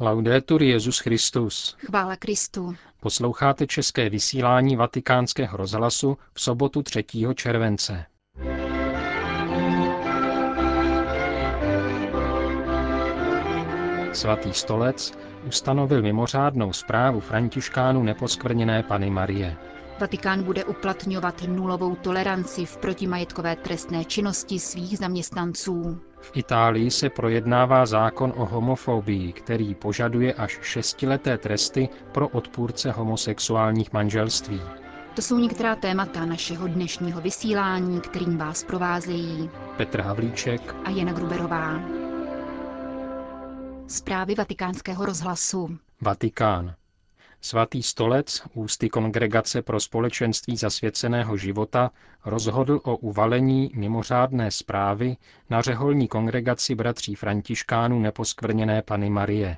Laudetur Jezus Christus. Chvála Kristu. Posloucháte české vysílání Vatikánského rozhlasu v sobotu 3. července. Svatý stolec ustanovil mimořádnou zprávu františkánu neposkvrněné Pany Marie. Vatikán bude uplatňovat nulovou toleranci v protimajetkové trestné činnosti svých zaměstnanců. V Itálii se projednává zákon o homofobii, který požaduje až šestileté tresty pro odpůrce homosexuálních manželství. To jsou některá témata našeho dnešního vysílání, kterým vás provázejí Petr Havlíček a Jana Gruberová. Zprávy vatikánského rozhlasu. Vatikán. Svatý stolec, ústy Kongregace pro společenství zasvěceného života, rozhodl o uvalení mimořádné zprávy na řeholní kongregaci bratří Františkánů neposkvrněné Pany Marie.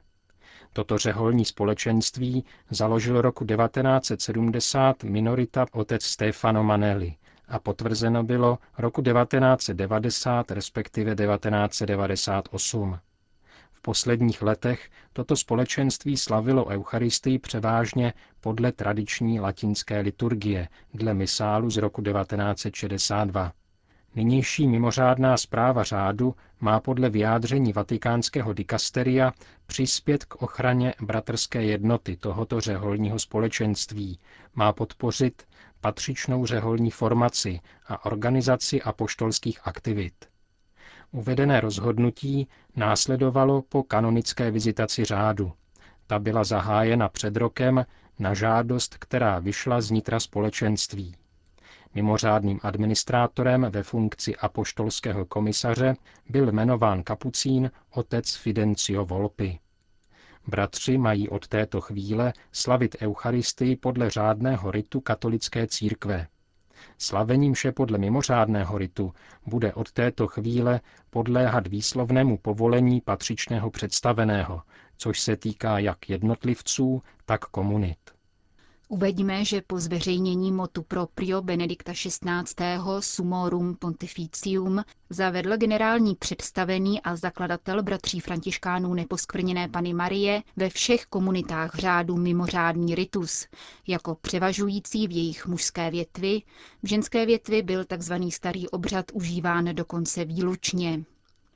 Toto řeholní společenství založil roku 1970 minorita otec Stefano Manelli a potvrzeno bylo roku 1990 respektive 1998 posledních letech toto společenství slavilo Eucharistii převážně podle tradiční latinské liturgie dle misálu z roku 1962. Nynější mimořádná zpráva řádu má podle vyjádření vatikánského dikasteria přispět k ochraně bratrské jednoty tohoto řeholního společenství, má podpořit patřičnou řeholní formaci a organizaci apoštolských aktivit. Uvedené rozhodnutí následovalo po kanonické vizitaci řádu. Ta byla zahájena před rokem na žádost, která vyšla z nitra společenství. Mimořádným administrátorem ve funkci apoštolského komisaře byl jmenován kapucín otec Fidencio Volpi. Bratři mají od této chvíle slavit Eucharistii podle řádného ritu katolické církve. Slavením vše podle mimořádného ritu bude od této chvíle podléhat výslovnému povolení patřičného představeného, což se týká jak jednotlivců, tak komunit. Uveďme, že po zveřejnění motu proprio Benedikta XVI. Sumorum Pontificium zavedl generální představený a zakladatel bratří františkánů neposkvrněné Pany Marie ve všech komunitách řádu mimořádný ritus, jako převažující v jejich mužské větvi, v ženské větvi byl tzv. starý obřad užíván dokonce výlučně.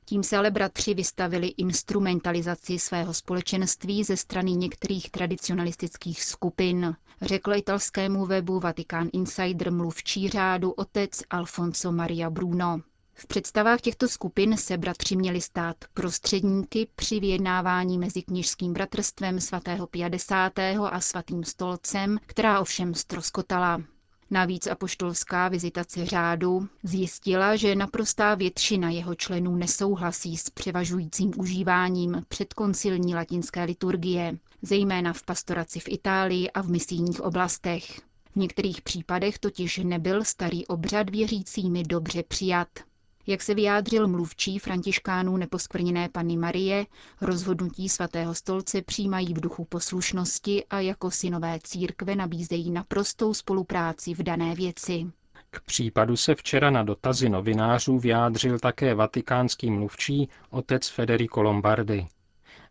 Tím se ale bratři vystavili instrumentalizaci svého společenství ze strany některých tradicionalistických skupin, řekl italskému webu Vatikán Insider mluvčí řádu otec Alfonso Maria Bruno. V představách těchto skupin se bratři měli stát prostředníky při vyjednávání mezi kněžským bratrstvem svatého 50. a svatým stolcem, která ovšem stroskotala. Navíc apoštolská vizitace řádu zjistila, že naprostá většina jeho členů nesouhlasí s převažujícím užíváním předkoncilní latinské liturgie, zejména v pastoraci v Itálii a v misijních oblastech. V některých případech totiž nebyl starý obřad věřícími dobře přijat. Jak se vyjádřil mluvčí františkánů neposkvrněné Panny Marie, rozhodnutí svatého stolce přijímají v duchu poslušnosti a jako synové církve nabízejí naprostou spolupráci v dané věci. K případu se včera na dotazy novinářů vyjádřil také vatikánský mluvčí otec Federico Lombardi.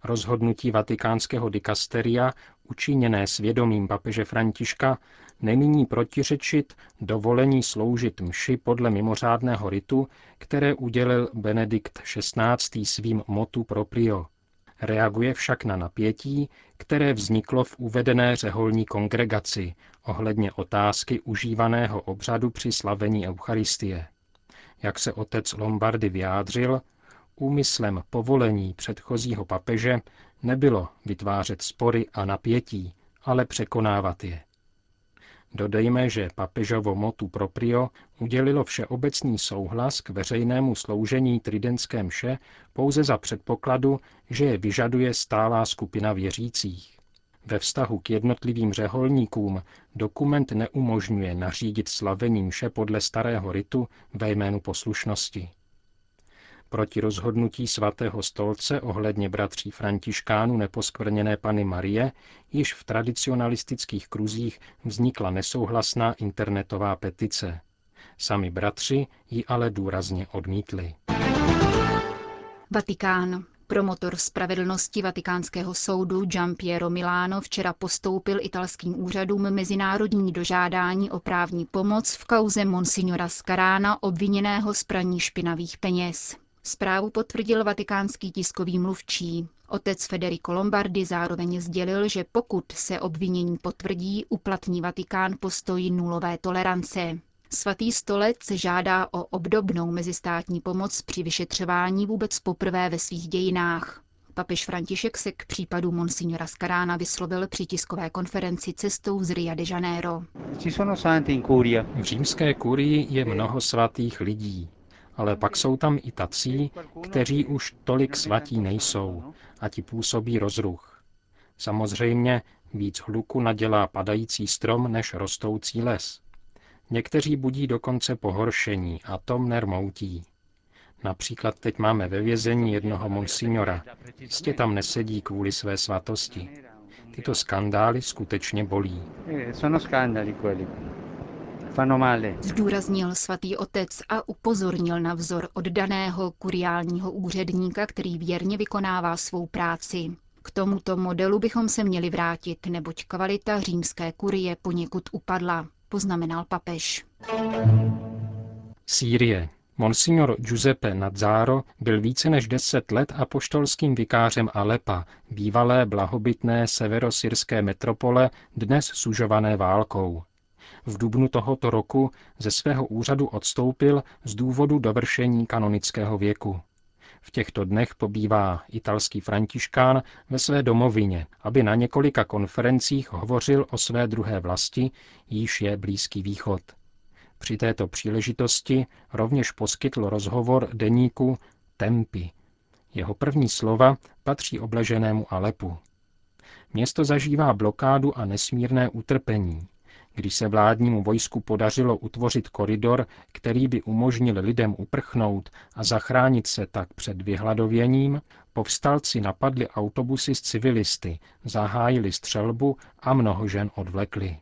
Rozhodnutí vatikánského dikasteria, učiněné svědomím papeže Františka, nemíní protiřečit dovolení sloužit mši podle mimořádného ritu, které udělil Benedikt XVI. svým motu proprio. Reaguje však na napětí, které vzniklo v uvedené řeholní kongregaci ohledně otázky užívaného obřadu při slavení Eucharistie. Jak se otec Lombardy vyjádřil, úmyslem povolení předchozího papeže nebylo vytvářet spory a napětí, ale překonávat je. Dodejme, že papežovo motu proprio udělilo všeobecný souhlas k veřejnému sloužení tridentské mše pouze za předpokladu, že je vyžaduje stálá skupina věřících. Ve vztahu k jednotlivým řeholníkům dokument neumožňuje nařídit slavení mše podle starého ritu ve jménu poslušnosti. Proti rozhodnutí svatého stolce ohledně bratří Františkánů neposkvrněné Pany Marie již v tradicionalistických kruzích vznikla nesouhlasná internetová petice. Sami bratři ji ale důrazně odmítli. Vatikán. Promotor spravedlnosti vatikánského soudu Giampiero Milano včera postoupil italským úřadům mezinárodní dožádání o právní pomoc v kauze Monsignora Scarána obviněného z praní špinavých peněz. Zprávu potvrdil vatikánský tiskový mluvčí. Otec Federico Lombardi zároveň sdělil, že pokud se obvinění potvrdí, uplatní Vatikán postoj nulové tolerance. Svatý stolec žádá o obdobnou mezistátní pomoc při vyšetřování vůbec poprvé ve svých dějinách. Papež František se k případu Monsignora Scarána vyslovil při tiskové konferenci cestou z Rio de Janeiro. V římské kurii je mnoho svatých lidí, ale pak jsou tam i tací, kteří už tolik svatí nejsou a ti působí rozruch. Samozřejmě víc hluku nadělá padající strom než rostoucí les. Někteří budí dokonce pohoršení a to mne rmoutí. Například teď máme ve vězení jednoho monsignora. Jistě tam nesedí kvůli své svatosti. Tyto skandály skutečně bolí. Zdůraznil svatý otec a upozornil na vzor oddaného kuriálního úředníka, který věrně vykonává svou práci. K tomuto modelu bychom se měli vrátit, neboť kvalita římské kurie poněkud upadla poznamenal papež. Sýrie. Monsignor Giuseppe Nazzaro byl více než deset let apoštolským vikářem Alepa, bývalé blahobytné severosyrské metropole, dnes sužované válkou. V dubnu tohoto roku ze svého úřadu odstoupil z důvodu dovršení kanonického věku. V těchto dnech pobývá italský františkán ve své domovině, aby na několika konferencích hovořil o své druhé vlasti, již je Blízký východ. Při této příležitosti rovněž poskytl rozhovor deníku Tempi. Jeho první slova patří obleženému Alepu. Město zažívá blokádu a nesmírné utrpení. Když se vládnímu vojsku podařilo utvořit koridor, který by umožnil lidem uprchnout a zachránit se tak před vyhladověním, povstalci napadli autobusy s civilisty, zahájili střelbu a mnoho žen odvlekli.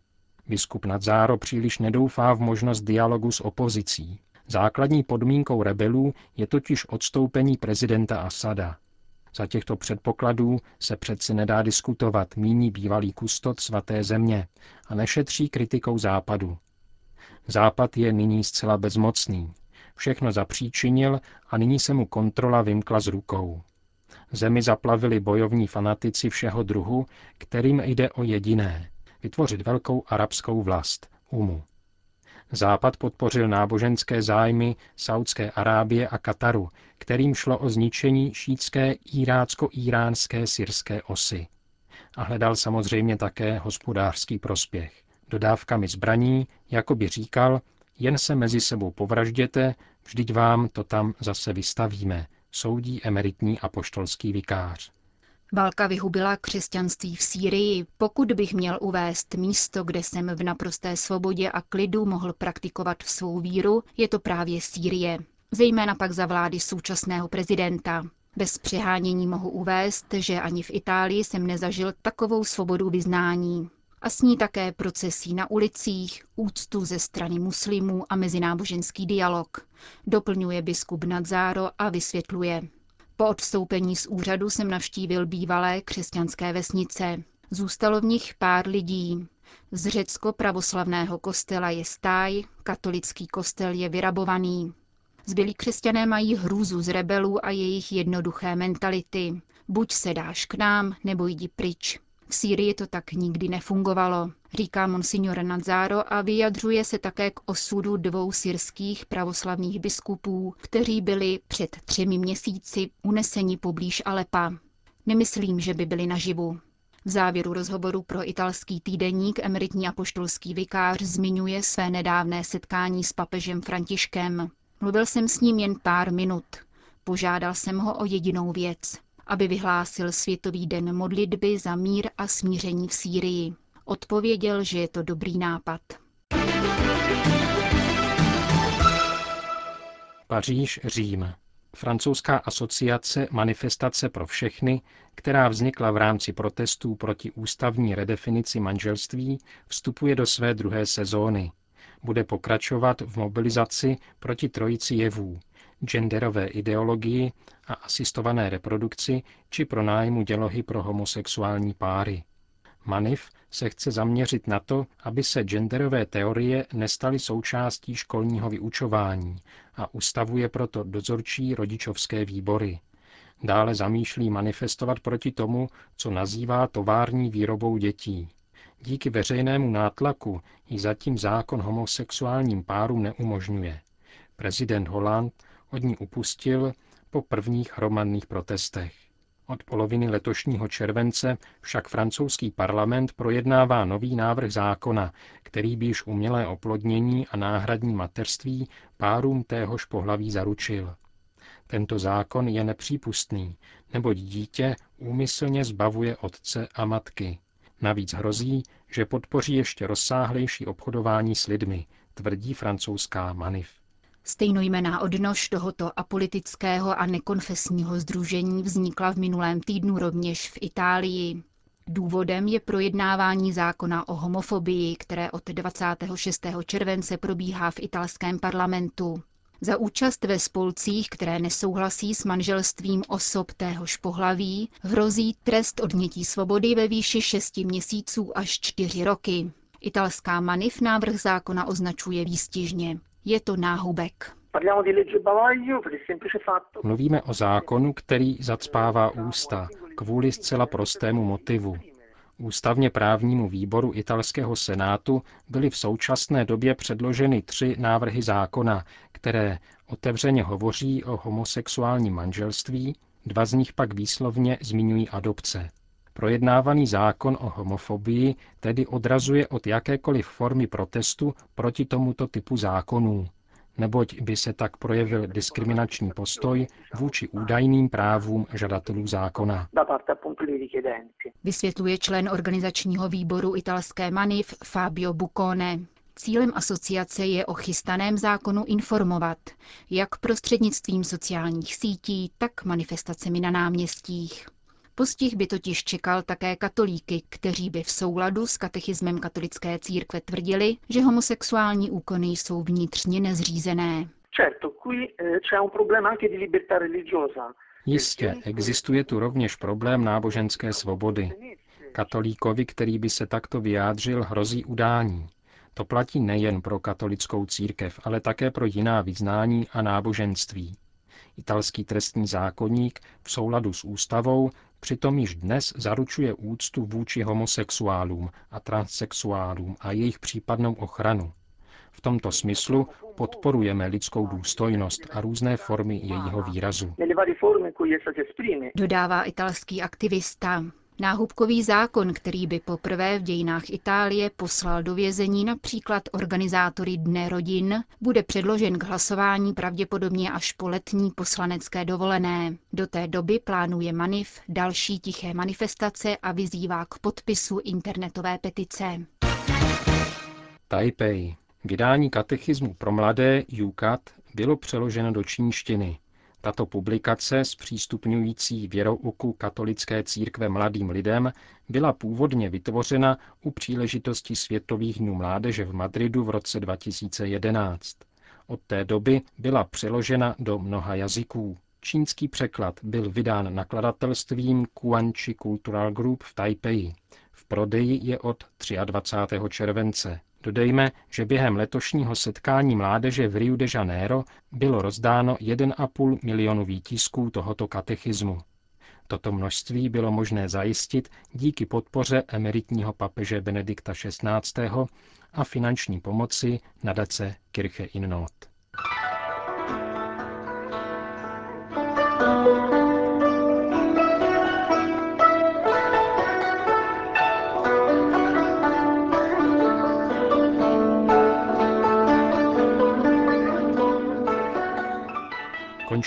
Biskup Nadzáro příliš nedoufá v možnost dialogu s opozicí. Základní podmínkou rebelů je totiž odstoupení prezidenta Asada. Za těchto předpokladů se přeci nedá diskutovat, míní bývalý kustot svaté země a nešetří kritikou západu. Západ je nyní zcela bezmocný. Všechno zapříčinil a nyní se mu kontrola vymkla z rukou. Zemi zaplavili bojovní fanatici všeho druhu, kterým jde o jediné – vytvořit velkou arabskou vlast, Umu. Západ podpořil náboženské zájmy Saudské Arábie a Kataru, kterým šlo o zničení šítské irácko-iránské syrské osy. A hledal samozřejmě také hospodářský prospěch. Dodávkami zbraní, jako by říkal, jen se mezi sebou povražděte, vždyť vám to tam zase vystavíme, soudí emeritní apoštolský vikář. Válka vyhubila křesťanství v Sýrii. Pokud bych měl uvést místo, kde jsem v naprosté svobodě a klidu mohl praktikovat svou víru, je to právě Sýrie. Zejména pak za vlády současného prezidenta. Bez přehánění mohu uvést, že ani v Itálii jsem nezažil takovou svobodu vyznání. A s ní také procesí na ulicích, úctu ze strany muslimů a mezináboženský dialog. Doplňuje biskup Nadzáro a vysvětluje. Po odstoupení z úřadu jsem navštívil bývalé křesťanské vesnice. Zůstalo v nich pár lidí. Z řecko-pravoslavného kostela je stáj, katolický kostel je vyrabovaný. Zbylí křesťané mají hrůzu z rebelů a jejich jednoduché mentality. Buď se dáš k nám, nebo jdi pryč. V Sýrii to tak nikdy nefungovalo, říká monsignor Nadzaro a vyjadřuje se také k osudu dvou syrských pravoslavných biskupů, kteří byli před třemi měsíci uneseni poblíž Alepa. Nemyslím, že by byli naživu. V závěru rozhovoru pro italský týdeník emeritní apoštolský vikář zmiňuje své nedávné setkání s papežem Františkem. Mluvil jsem s ním jen pár minut. Požádal jsem ho o jedinou věc aby vyhlásil Světový den modlitby za mír a smíření v Sýrii. Odpověděl, že je to dobrý nápad. Paříž, Řím. Francouzská asociace Manifestace pro všechny, která vznikla v rámci protestů proti ústavní redefinici manželství, vstupuje do své druhé sezóny. Bude pokračovat v mobilizaci proti trojici jevů, genderové ideologii a asistované reprodukci či pronájmu dělohy pro homosexuální páry. Manif se chce zaměřit na to, aby se genderové teorie nestaly součástí školního vyučování a ustavuje proto dozorčí rodičovské výbory. Dále zamýšlí manifestovat proti tomu, co nazývá tovární výrobou dětí. Díky veřejnému nátlaku ji zatím zákon homosexuálním párům neumožňuje. Prezident Holland od ní upustil po prvních hromadných protestech. Od poloviny letošního července však francouzský parlament projednává nový návrh zákona, který by již umělé oplodnění a náhradní mateřství párům téhož pohlaví zaručil. Tento zákon je nepřípustný, neboť dítě úmyslně zbavuje otce a matky. Navíc hrozí, že podpoří ještě rozsáhlejší obchodování s lidmi, tvrdí francouzská Manif. Stejnojmená odnož tohoto apolitického a nekonfesního združení vznikla v minulém týdnu rovněž v Itálii. Důvodem je projednávání zákona o homofobii, které od 26. července probíhá v italském parlamentu. Za účast ve spolcích, které nesouhlasí s manželstvím osob téhož pohlaví, hrozí trest odnětí svobody ve výši 6 měsíců až 4 roky. Italská manif návrh zákona označuje výstižně. Je to náhubek. Mluvíme o zákonu, který zacpává ústa kvůli zcela prostému motivu. Ústavně právnímu výboru italského senátu byly v současné době předloženy tři návrhy zákona, které otevřeně hovoří o homosexuálním manželství, dva z nich pak výslovně zmiňují adopce. Projednávaný zákon o homofobii tedy odrazuje od jakékoliv formy protestu proti tomuto typu zákonů, neboť by se tak projevil diskriminační postoj vůči údajným právům žadatelů zákona. Vysvětluje člen organizačního výboru italské Manif Fabio Bucone. Cílem asociace je o chystaném zákonu informovat, jak prostřednictvím sociálních sítí, tak manifestacemi na náměstích. Postih by totiž čekal také katolíky, kteří by v souladu s katechismem katolické církve tvrdili, že homosexuální úkony jsou vnitřně nezřízené. Jistě, existuje tu rovněž problém náboženské svobody. Katolíkovi, který by se takto vyjádřil, hrozí udání. To platí nejen pro katolickou církev, ale také pro jiná vyznání a náboženství. Italský trestní zákonník v souladu s ústavou přitom již dnes zaručuje úctu vůči homosexuálům a transsexuálům a jejich případnou ochranu. V tomto smyslu podporujeme lidskou důstojnost a různé formy jejího výrazu. Dodává italský aktivista. Náhubkový zákon, který by poprvé v dějinách Itálie poslal do vězení například organizátory Dne rodin, bude předložen k hlasování pravděpodobně až po letní poslanecké dovolené. Do té doby plánuje Manif další tiché manifestace a vyzývá k podpisu internetové petice. Taipei. Vydání katechismu pro mladé UCAT bylo přeloženo do čínštiny. Tato publikace, zpřístupňující věrouku katolické církve mladým lidem, byla původně vytvořena u příležitosti Světových dnů mládeže v Madridu v roce 2011. Od té doby byla přeložena do mnoha jazyků. Čínský překlad byl vydán nakladatelstvím Kuanchi Cultural Group v Taipei. V prodeji je od 23. července. Dodejme, že během letošního setkání mládeže v Rio de Janeiro bylo rozdáno 1,5 milionu výtisků tohoto katechismu. Toto množství bylo možné zajistit díky podpoře emeritního papeže Benedikta XVI. a finanční pomoci nadace Kirche in Not.